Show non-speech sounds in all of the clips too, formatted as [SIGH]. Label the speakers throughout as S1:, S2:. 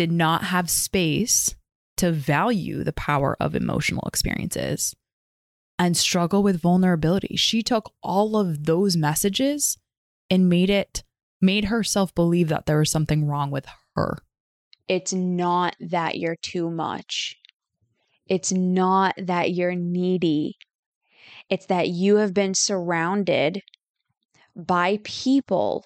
S1: did not have space to value the power of emotional experiences and struggle with vulnerability. She took all of those messages and made it made herself believe that there was something wrong with her.
S2: It's not that you're too much. It's not that you're needy. It's that you have been surrounded by people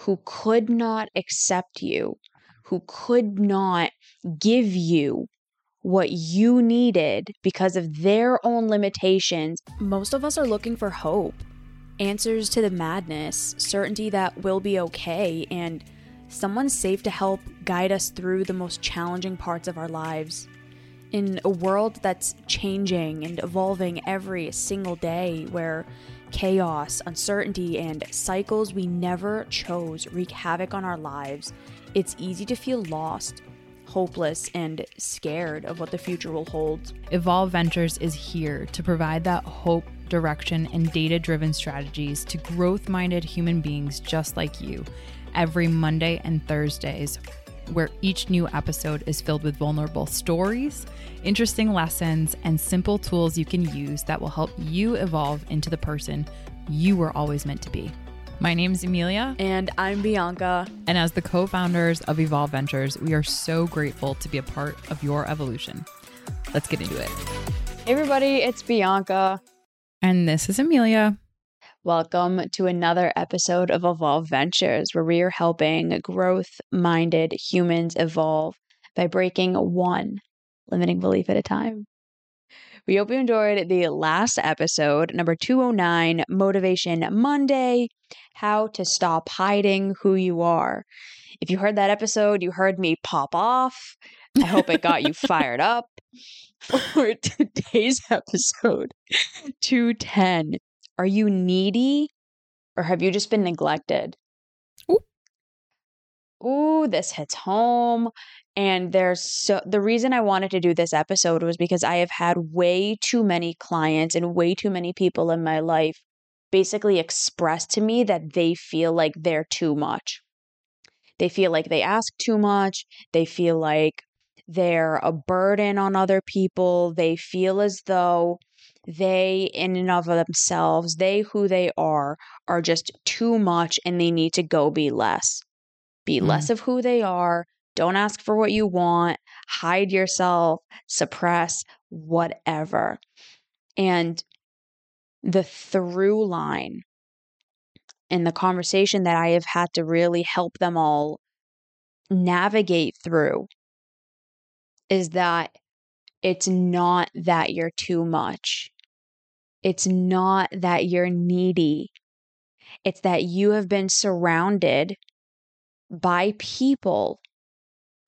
S2: who could not accept you, who could not give you what you needed because of their own limitations.
S3: Most of us are looking for hope, answers to the madness, certainty that we'll be okay, and someone safe to help guide us through the most challenging parts of our lives. In a world that's changing and evolving every single day, where chaos, uncertainty, and cycles we never chose wreak havoc on our lives, it's easy to feel lost, hopeless, and scared of what the future will hold.
S1: Evolve Ventures is here to provide that hope, direction, and data driven strategies to growth minded human beings just like you every Monday and Thursdays where each new episode is filled with vulnerable stories, interesting lessons, and simple tools you can use that will help you evolve into the person you were always meant to be. My name is Emilia.
S3: And I'm Bianca.
S1: And as the co founders of Evolve Ventures, we are so grateful to be a part of your evolution. Let's get into it.
S2: Hey, everybody, it's Bianca.
S1: And this is Emilia.
S2: Welcome to another episode of Evolve Ventures, where we are helping growth minded humans evolve by breaking one limiting belief at a time. We hope you enjoyed the last episode, number 209 Motivation Monday How to Stop Hiding Who You Are. If you heard that episode, you heard me pop off. I hope it got you [LAUGHS] fired up for [LAUGHS] today's episode 210 are you needy or have you just been neglected? Ooh, Ooh this hits home. And there's so the reason I wanted to do this episode was because I have had way too many clients and way too many people in my life basically express to me that they feel like they're too much. They feel like they ask too much. They feel like they're a burden on other people. They feel as though they in and of themselves, they who they are, are just too much and they need to go be less. Be mm. less of who they are. Don't ask for what you want. Hide yourself, suppress, whatever. And the through line in the conversation that I have had to really help them all navigate through is that it's not that you're too much. It's not that you're needy. It's that you have been surrounded by people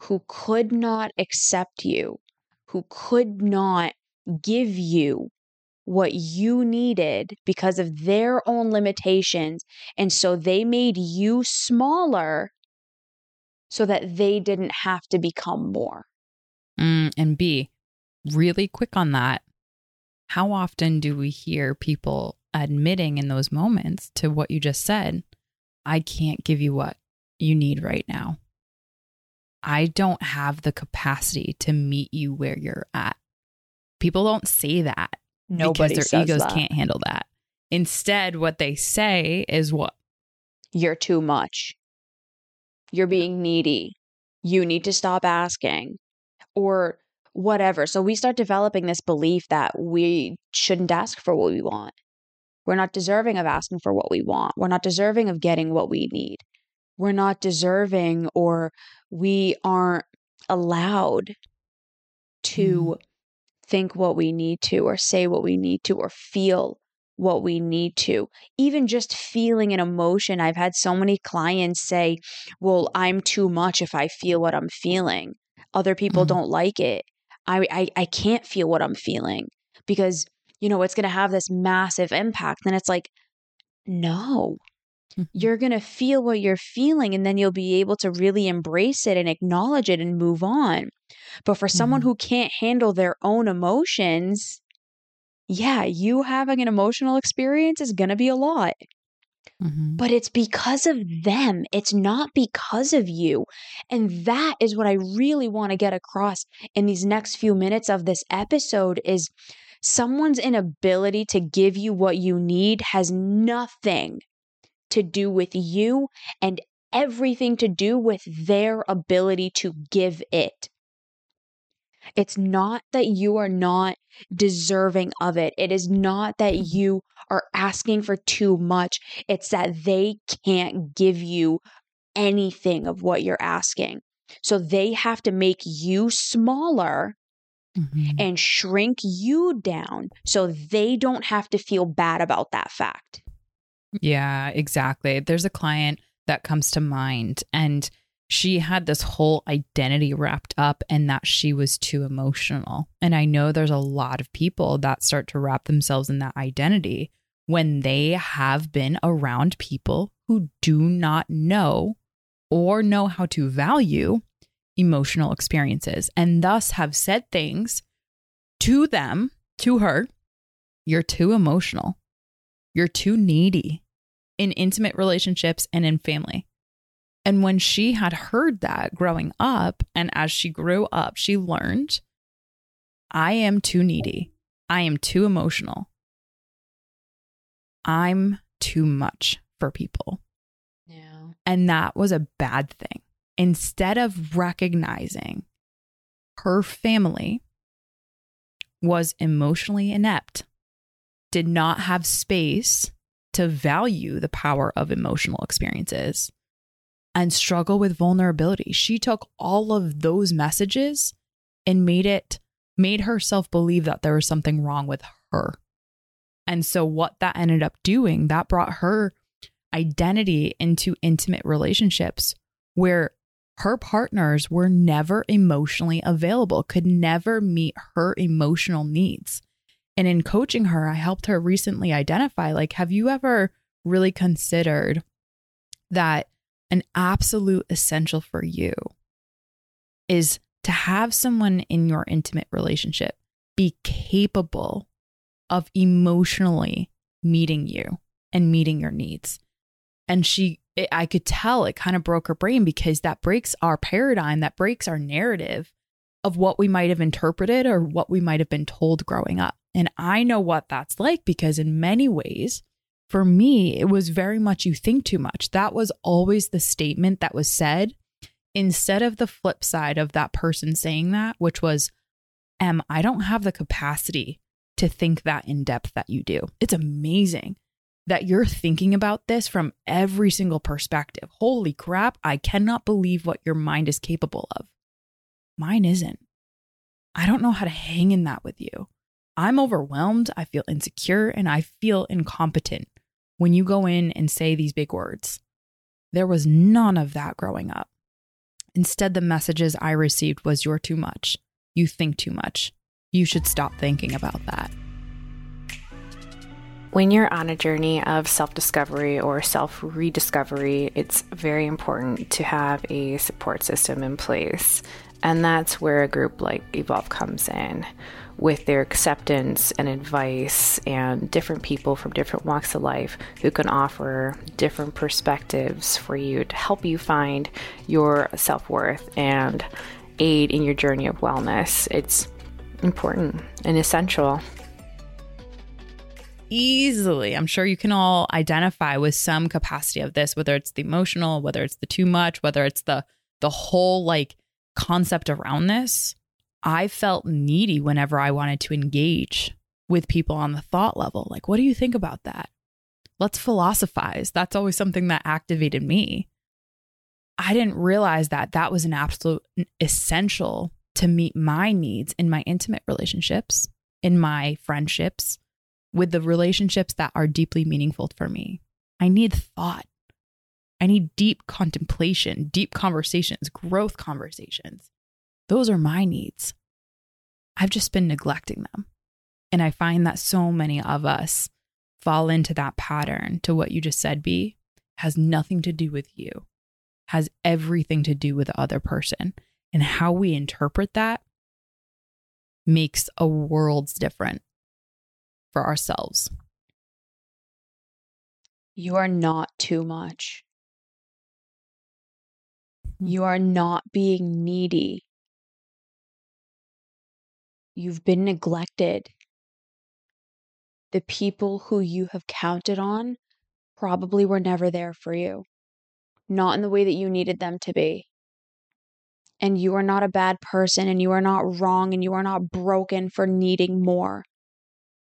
S2: who could not accept you, who could not give you what you needed because of their own limitations. And so they made you smaller so that they didn't have to become more.
S1: Mm, and B, really quick on that how often do we hear people admitting in those moments to what you just said? I can't give you what you need right now. I don't have the capacity to meet you where you're at. People don't say that Nobody because their egos that. can't handle that. Instead, what they say is what?
S2: You're too much. You're being needy. You need to stop asking. Or whatever. So we start developing this belief that we shouldn't ask for what we want. We're not deserving of asking for what we want. We're not deserving of getting what we need. We're not deserving or we aren't allowed to mm. think what we need to or say what we need to or feel what we need to. Even just feeling an emotion. I've had so many clients say, Well, I'm too much if I feel what I'm feeling. Other people mm. don't like it. I, I, I can't feel what I'm feeling because, you know, it's going to have this massive impact. And it's like, no. You're going to feel what you're feeling and then you'll be able to really embrace it and acknowledge it and move on. But for someone mm-hmm. who can't handle their own emotions, yeah, you having an emotional experience is going to be a lot. mm-hmm. but it's because of them. It's not because of you. And that is what I really want to get across in these next few minutes of this episode is someone's inability to give you what you need has nothing to do with you and everything to do with their ability to give it. It's not that you are not deserving of it. It is not that you are asking for too much. It's that they can't give you anything of what you're asking. So they have to make you smaller mm-hmm. and shrink you down so they don't have to feel bad about that fact.
S1: Yeah, exactly. There's a client that comes to mind and she had this whole identity wrapped up and that she was too emotional. And I know there's a lot of people that start to wrap themselves in that identity when they have been around people who do not know or know how to value emotional experiences and thus have said things to them, to her, you're too emotional. You're too needy in intimate relationships and in family. And when she had heard that growing up, and as she grew up, she learned I am too needy. I am too emotional. I'm too much for people. Yeah. And that was a bad thing. Instead of recognizing her family was emotionally inept, did not have space to value the power of emotional experiences and struggle with vulnerability. She took all of those messages and made it, made herself believe that there was something wrong with her. And so, what that ended up doing, that brought her identity into intimate relationships where her partners were never emotionally available, could never meet her emotional needs. And in coaching her, I helped her recently identify like, have you ever really considered that an absolute essential for you is to have someone in your intimate relationship be capable of emotionally meeting you and meeting your needs. And she, it, I could tell it kind of broke her brain because that breaks our paradigm, that breaks our narrative of what we might have interpreted or what we might have been told growing up. And I know what that's like because, in many ways, for me, it was very much you think too much. That was always the statement that was said instead of the flip side of that person saying that, which was, Em, I don't have the capacity to think that in depth that you do. It's amazing that you're thinking about this from every single perspective. Holy crap, I cannot believe what your mind is capable of. Mine isn't. I don't know how to hang in that with you. I'm overwhelmed, I feel insecure, and I feel incompetent when you go in and say these big words. There was none of that growing up. Instead, the messages I received was you're too much. You think too much. You should stop thinking about that.
S4: When you're on a journey of self discovery or self rediscovery, it's very important to have a support system in place. And that's where a group like Evolve comes in with their acceptance and advice and different people from different walks of life who can offer different perspectives for you to help you find your self worth and aid in your journey of wellness. It's important and essential.
S1: Easily, I'm sure you can all identify with some capacity of this, whether it's the emotional, whether it's the too much, whether it's the the whole like concept around this I felt needy whenever I wanted to engage with people on the thought level. Like, what do you think about that? Let's philosophize. That's always something that activated me. I didn't realize that that was an absolute essential to meet my needs in my intimate relationships, in my friendships, with the relationships that are deeply meaningful for me. I need thought. I need deep contemplation, deep conversations, growth conversations. Those are my needs. I've just been neglecting them. And I find that so many of us fall into that pattern to what you just said, B, has nothing to do with you, has everything to do with the other person. And how we interpret that makes a world's different for ourselves.
S2: You are not too much.
S1: Hmm.
S2: You are not being needy. You've been neglected. The people who you have counted on probably were never there for you, not in the way that you needed them to be. And you are not a bad person, and you are not wrong, and you are not broken for needing more.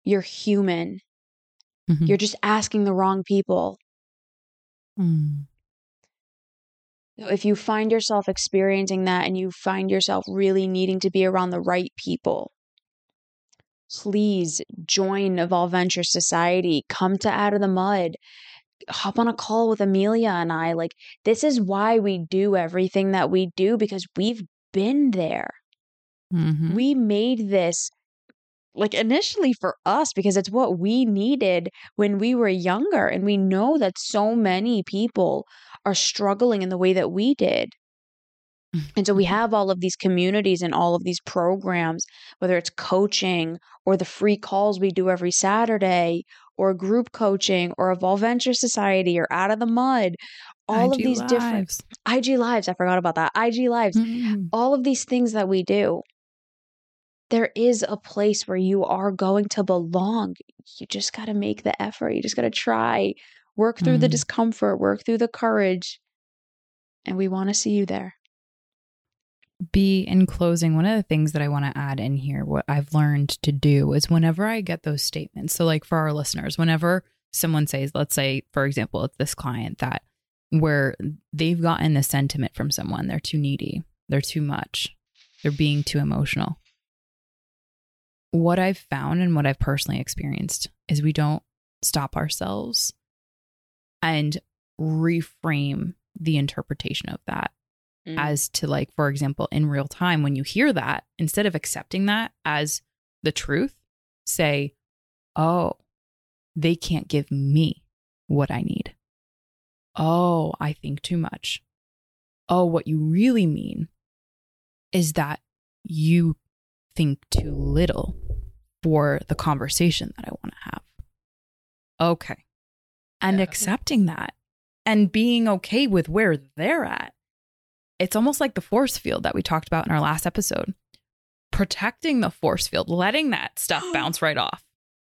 S2: You're human.
S1: Mhm.
S2: You're just asking the wrong people.
S1: Mm.
S2: So if you find yourself experiencing that and you find yourself really needing to be around the right people, please join Evolve Venture Society. Come to Out of the Mud. Hop on a call with Emilia and I. Like, this is why we do everything that we do because we've been there.
S1: Mhm.
S2: We made this like initially for us because it's what we needed when we were younger. And we know that so many people are struggling in the way that we did. And so we have all of these communities and all of these programs, whether it's coaching or the free calls we do every Saturday or group coaching or Evolve Venture Society or Out of the Mud, all of
S1: IG
S2: these different IG Lives. I forgot about that. IG Lives
S1: Mhm.
S2: all of these things that we do, there is a place where you are going to belong. You just got to make the effort. You just got to try, work through the
S1: Mhm.
S2: discomfort, work through the courage. And we want to see you there.
S1: be in closing one of the things that i want to add in here what i've learned to do is whenever i get those statements so like for our listeners whenever someone says let's say for example it's this client that where they've gotten the sentiment from someone they're too needy they're too much they're being too emotional what i've found and what i've personally experienced is we don't stop ourselves and reframe the interpretation of that
S2: Mm.
S1: as to like for example in real time when you hear that instead of accepting that as the truth say oh they can't give me what i need. Oh i think too much. Oh what you really mean is that you think too little for the conversation that i want to have okay and
S2: Yeah.
S1: accepting that and being okay with where they're at it's almost like the force field that we talked about in our last episode. Protecting the force field, letting that stuff [GASPS] bounce right off,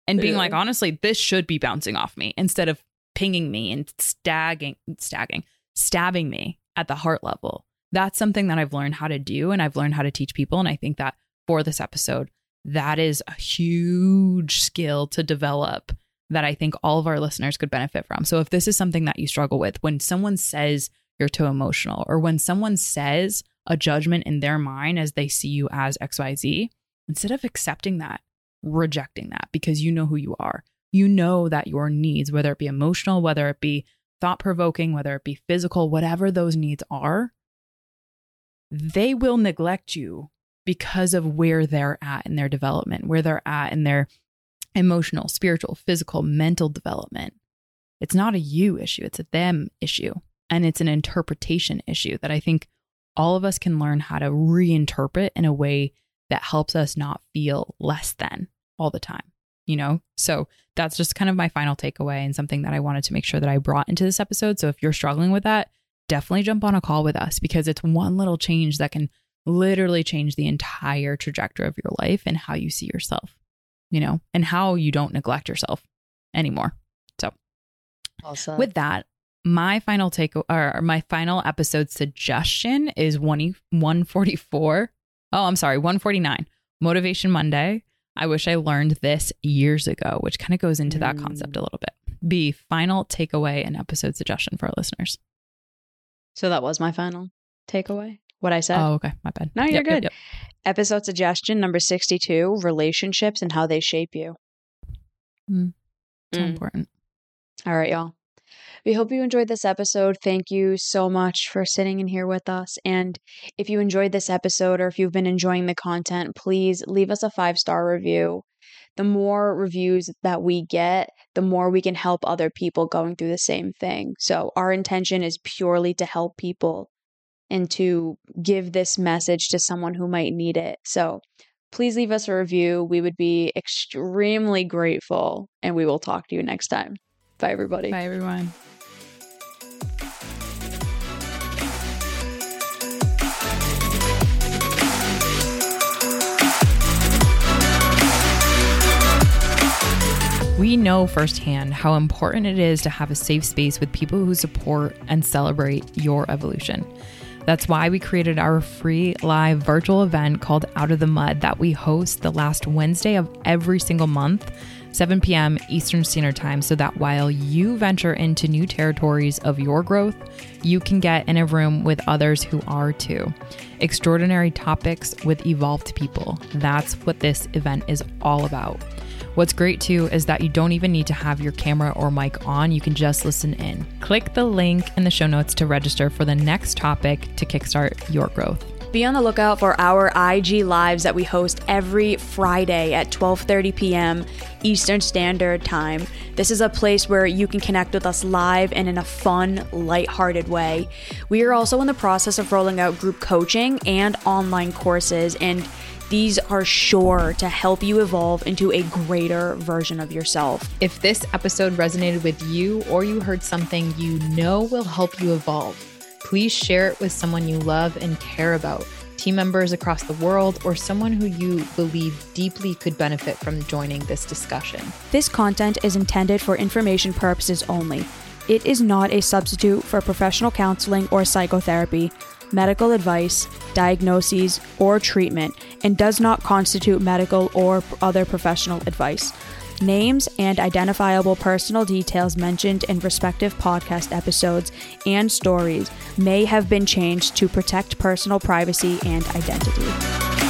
S1: and being
S2: Yeah.
S1: like, honestly, this should be bouncing off me instead of pinging me and stagging, stagging, stabbing me at the heart level. That's something that I've learned how to do, and I've learned how to teach people. And I think that for this episode, that is a huge skill to develop that I think all of our listeners could benefit from. So if this is something that you struggle with, when someone says you're too emotional, or when someone says a judgment in their mind as they see you as XYZ, instead of accepting that, rejecting that because you know who you are. You know that your needs, whether it be emotional, whether it be thought provoking, whether it be physical, whatever those needs are, they will neglect you because of where they're at in their development, where they're at in their emotional, spiritual, physical, mental development. It's not a you issue, it's a them issue. And it's an interpretation issue that I think all of us can learn how to reinterpret in a way that helps us not feel less than all the time, you know? So that's just kind of my final takeaway and something that I wanted to make sure that I brought into this episode. So if you're struggling with that, definitely jump on a call with us because it's one little change that can literally change the entire trajectory of your life and how you see yourself, you know, and how you don't neglect yourself anymore. So
S2: Also,
S1: with that, my final take or my final episode suggestion is 1 144. Oh, I'm sorry, 149. Motivation Monday. I wish I learned this years ago, which kind of goes into that concept a mm. little bit. B, final takeaway and episode suggestion for our listeners.
S2: so that was my final takeaway. What I said.
S1: Oh, okay. My bad.
S2: No, you're
S1: Yep, yep,
S2: good.
S1: yep.
S2: Episode suggestion number 62 relationships and how they shape you.
S1: So
S2: Mm.
S1: important.
S2: All right, y'all. We hope you enjoyed this episode. Thank you so much for sitting in here with us. And if you enjoyed this episode or if you've been enjoying the content, please leave us a five star review. The more reviews that we get, the more we can help other people going through the same thing. So, our intention is purely to help people and to give this message to someone who might need it. So, please leave us a review. We would be extremely grateful, and we will talk to you next time.
S5: Bye, everybody.
S1: Bye, everyone. We know firsthand how important it is to have a safe space with people who support and celebrate your evolution. That's why we created our free live virtual event called Out of the Mud that we host the last Wednesday of every single month, 7 p.m. Eastern Standard Time, so that while you venture into new territories of your growth, you can get in a room with others who are too. Extraordinary topics with evolved people. That's what this event is all about. What's great too is that you don't even need to have your camera or mic on, you can just listen in. Click the link in the show notes to register for the next topic to kickstart your growth.
S2: Be on the lookout for our IG lives that we host every Friday at 12:30 p.m. Eastern Standard Time. This is a place where you can connect with us live and in a fun, light-hearted way. We are also in the process of rolling out group coaching and online courses and these are sure to help you evolve into a greater version of yourself.
S1: If this episode resonated with you or you heard something you know will help you evolve, please share it with someone you love and care about, team members across the world, or someone who you believe deeply could benefit from joining this discussion.
S2: This content is intended for information purposes only. It is not a substitute for professional counseling or psychotherapy medical advice, diagnoses, or treatment, and does not constitute medical or other professional advice. Names and identifiable personal details mentioned in respective podcast episodes and stories may have been changed to protect personal privacy and identity.